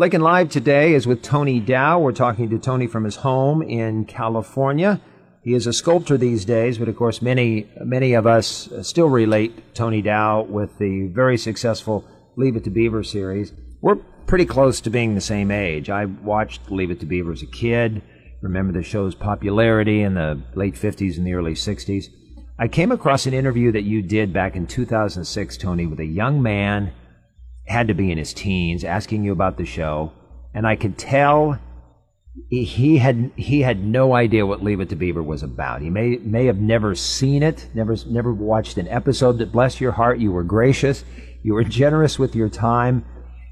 Lakin Live today is with Tony Dow. We're talking to Tony from his home in California. He is a sculptor these days, but of course, many many of us still relate Tony Dow with the very successful Leave It to Beaver series. We're pretty close to being the same age. I watched Leave It to Beaver as a kid. Remember the show's popularity in the late 50s and the early 60s. I came across an interview that you did back in 2006, Tony, with a young man had to be in his teens, asking you about the show, and I could tell he had he had no idea what Leave It to Beaver was about. He may may have never seen it, never never watched an episode. That bless your heart, you were gracious, you were generous with your time.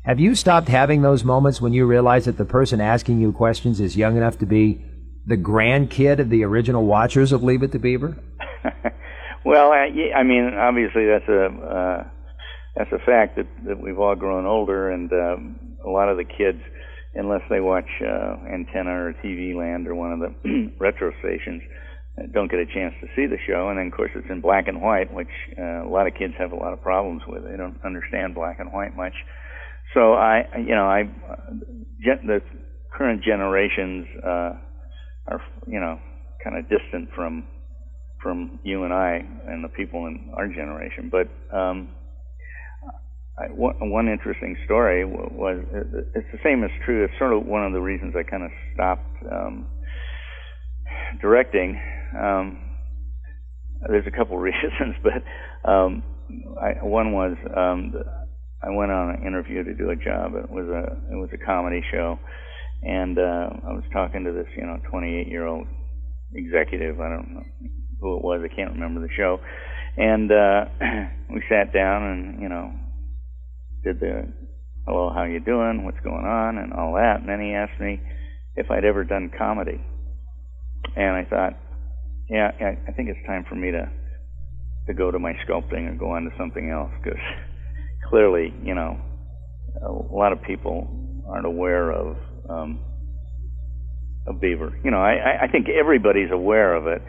Have you stopped having those moments when you realize that the person asking you questions is young enough to be the grandkid of the original watchers of Leave It to Beaver? well, I, I mean, obviously that's a uh, that's a fact that that we've all grown older, and um, a lot of the kids, unless they watch uh, Antenna or TV Land or one of the retro stations, uh, don't get a chance to see the show. And then, of course, it's in black and white, which uh, a lot of kids have a lot of problems with. They don't understand black and white much. So I, you know, I, the current generations uh, are, you know, kind of distant from from you and I and the people in our generation. But um, one, interesting story was it's the same as true. It's sort of one of the reasons I kind of stopped um, directing. Um, there's a couple reasons, but um, I, one was um, I went on an interview to do a job. It was a it was a comedy show, and uh, I was talking to this you know 28 year old executive. I don't know who it was. I can't remember the show. And uh, we sat down and you know did the hello, how you doing, what's going on, and all that. And then he asked me if I'd ever done comedy, and I thought, yeah, I think it's time for me to to go to my sculpting and go on to something else because clearly, you know, a lot of people aren't aware of um, of Beaver. You know, I, I think everybody's aware of it,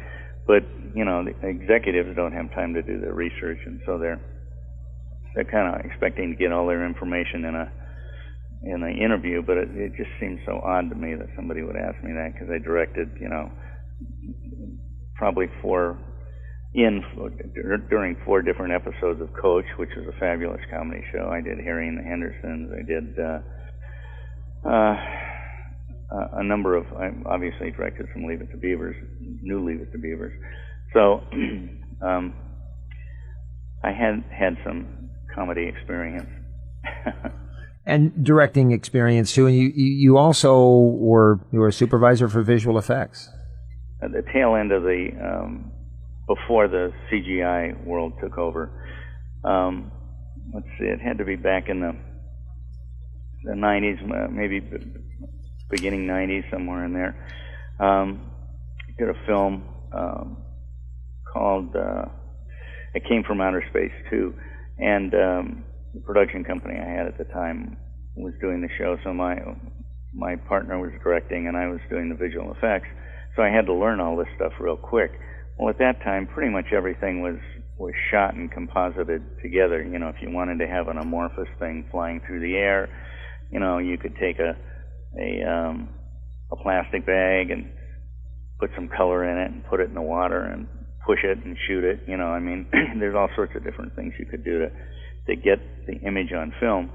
but you know, the executives don't have time to do their research, and so they're they're kind of expecting to get all their information in a in an interview, but it, it just seems so odd to me that somebody would ask me that because I directed, you know, probably four in during four different episodes of Coach, which was a fabulous comedy show. I did Harry and the Hendersons. I did uh, uh, a number of. I obviously directed some Leave It to Beavers, new Leave It to Beavers. So um, I had had some comedy experience. and directing experience too. And you, you also were you were a supervisor for visual effects. At the tail end of the um, before the CGI world took over. Um, let's see, it had to be back in the the 90s, uh, maybe beginning 90s, somewhere in there. Um, did a film um, called uh, "It Came from Outer Space" too and um, the production company I had at the time was doing the show, so my my partner was directing and I was doing the visual effects. So I had to learn all this stuff real quick. Well, at that time, pretty much everything was was shot and composited together. You know, if you wanted to have an amorphous thing flying through the air, you know, you could take a a um, a plastic bag and put some color in it and put it in the water and push it and shoot it. You know, I mean, there's all sorts of different things you could do to to get the image on film.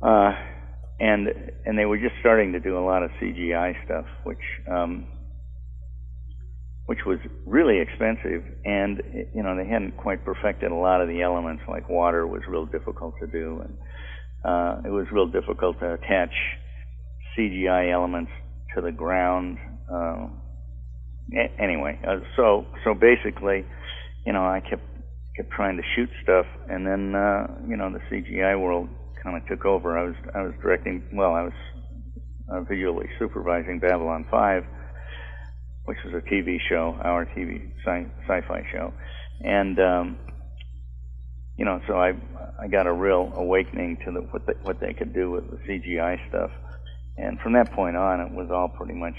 Uh, and and they were just starting to do a lot of CGI stuff, which um, which was really expensive, and you know they hadn't quite perfected a lot of the elements. Like water was real difficult to do, and uh, it was real difficult to attach CGI elements to the ground. Uh, anyway, uh, so so basically, you know, I kept kept trying to shoot stuff, and then uh, you know the CGI world kind of took over. I was I was directing. Well, I was uh, visually supervising Babylon 5, which was a TV show, our TV sci- fi show, and um, you know, so I I got a real awakening to the, what they, what they could do with the CGI stuff, and from that point on, it was all pretty much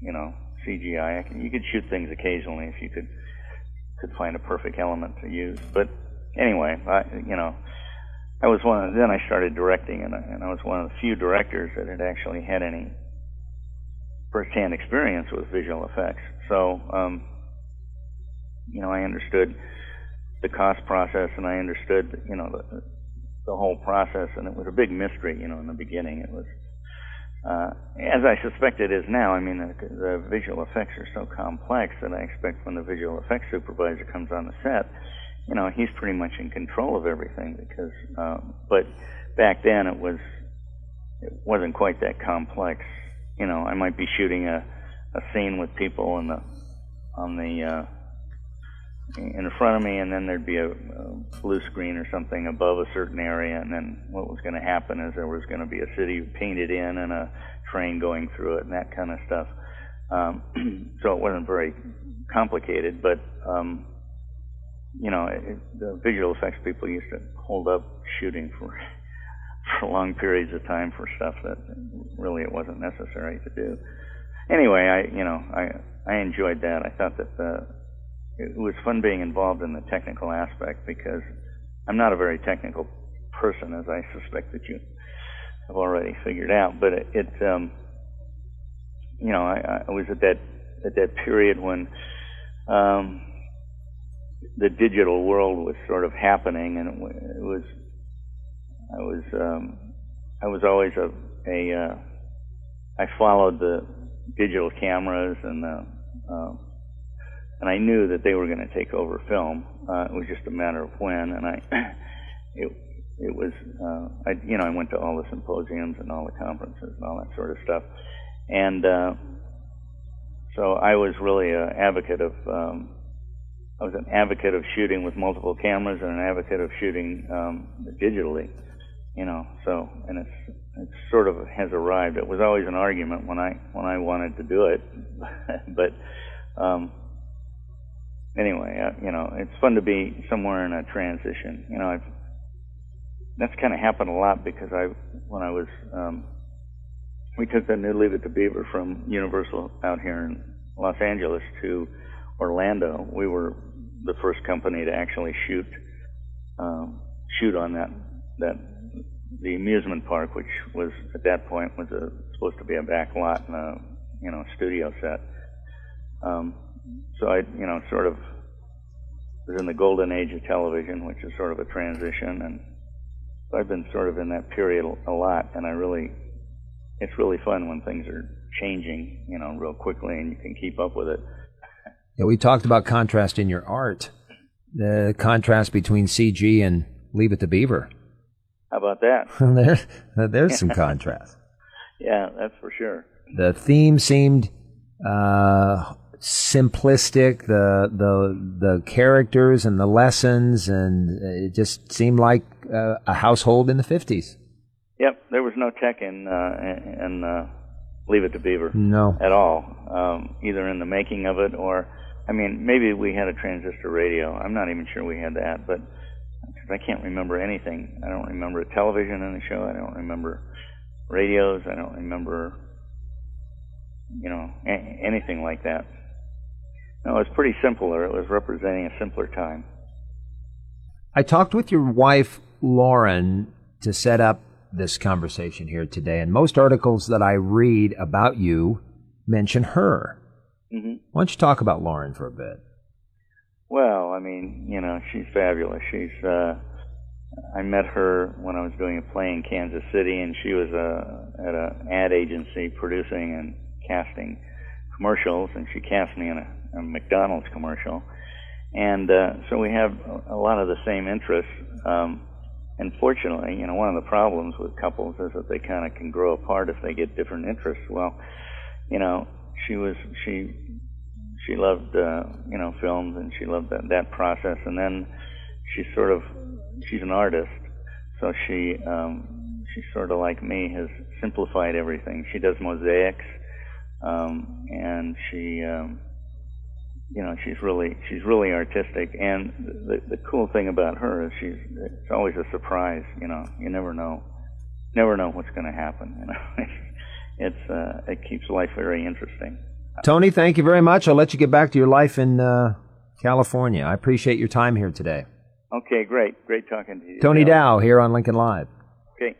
you know CGI. You could shoot things occasionally if you could could find a perfect element to use, but anyway, I you know. I was one. Of, then I started directing, and I, and I was one of the few directors that had actually had any firsthand experience with visual effects. So, um, you know, I understood the cost process, and I understood, you know, the, the whole process, and it was a big mystery, you know, in the beginning. It was, uh, as I suspect it is now. I mean, the, the visual effects are so complex that I expect when the visual effects supervisor comes on the set you know, he's pretty much in control of everything because, um, but back then it was, it wasn't quite that complex. You know, I might be shooting a, a scene with people in the, on the, uh, in front of me, and then there'd be a, a blue screen or something above a certain area, and then what was going to happen is there was going to be a city painted in and a train going through it and that kind of stuff. Um, so it wasn't very complicated, but um, you know, it, the visual effects people used to hold up shooting for for long periods of time for stuff that really it wasn't necessary to do. Anyway, I you know I I enjoyed that. I thought that the it was fun being involved in the technical aspect because I'm not a very technical person, as I suspect that you have already figured out. But it, it um, you know I, I was at that at that period when um, the digital world was sort of happening, and it, was I was um, I was always a a uh, I followed the digital cameras and the uh, and I knew that they were going to take over film. Uh, it was just a matter of when, and I it it was uh, I you know I went to all the symposiums and all the conferences and all that sort of stuff, and uh, so I was really an advocate of um, I was an advocate of shooting with multiple cameras and an advocate of shooting um, digitally. You know, so and it's it sort of has arrived. It was always an argument when I when I wanted to do it, but um, anyway, uh, you know, it's fun to be somewhere in a transition. You know, I've that's kind of happened a lot because I when I was um, we took the new Leave It to Beaver from Universal out here in Los Angeles to Orlando, we were the first company to actually shoot um, shoot on that that the amusement park, which was at that point was a, supposed to be a back lot and a you know studio set. Um, so I you know sort of was in the golden age of television, which is sort of a transition, and I've been sort of in that period a lot, and I really it's really fun when things are changing, you know, real quickly, and you can keep up with it. Yeah, we talked about contrast in your art, the contrast between CG and Leave It to Beaver. How about that? there, there's some contrast. Yeah, that's for sure. The theme seemed uh, simplistic. The the the characters and the lessons, and it just seemed like uh, a household in the fifties. Yep, there was no tech in uh, in uh, Leave It to Beaver. No, at all. Um, either in the making of it or I mean, maybe we had a transistor radio. I'm not even sure we had that, but I can't remember anything. I don't remember a television in the show. I don't remember radios. I don't remember, you know, a- anything like that. No, it was pretty simpler. It was representing a simpler time. I talked with your wife, Lauren, to set up this conversation here today, and most articles that I read about you mention her. Mm-hmm. Why don't you talk about Lauren for a bit? Well, I mean, you know, she's fabulous. She's. uh I met her when I was doing a play in Kansas City, and she was uh, at an ad agency producing and casting commercials, and she cast me in a, a McDonald's commercial. And uh, so we have a lot of the same interests. Um, fortunately, you know, one of the problems with couples is that they kind of can grow apart if they get different interests. Well, you know, she was she she loved uh, you know films and she loved that that process and then she sort of she's an artist so she um she's sort of like me, has simplified everything. She does mosaics, um, and she, um, you know, she's really she's really artistic. And the the cool thing about her is she's it's always a surprise. You know, you never know, never know what's going to happen. You know, it's uh, it keeps life very interesting. Tony, thank you very much. I'll let you get back to your life in uh, California. I appreciate your time here today. Okay, great. Great talking to you. Tony Dow here on Lincoln Live. Okay.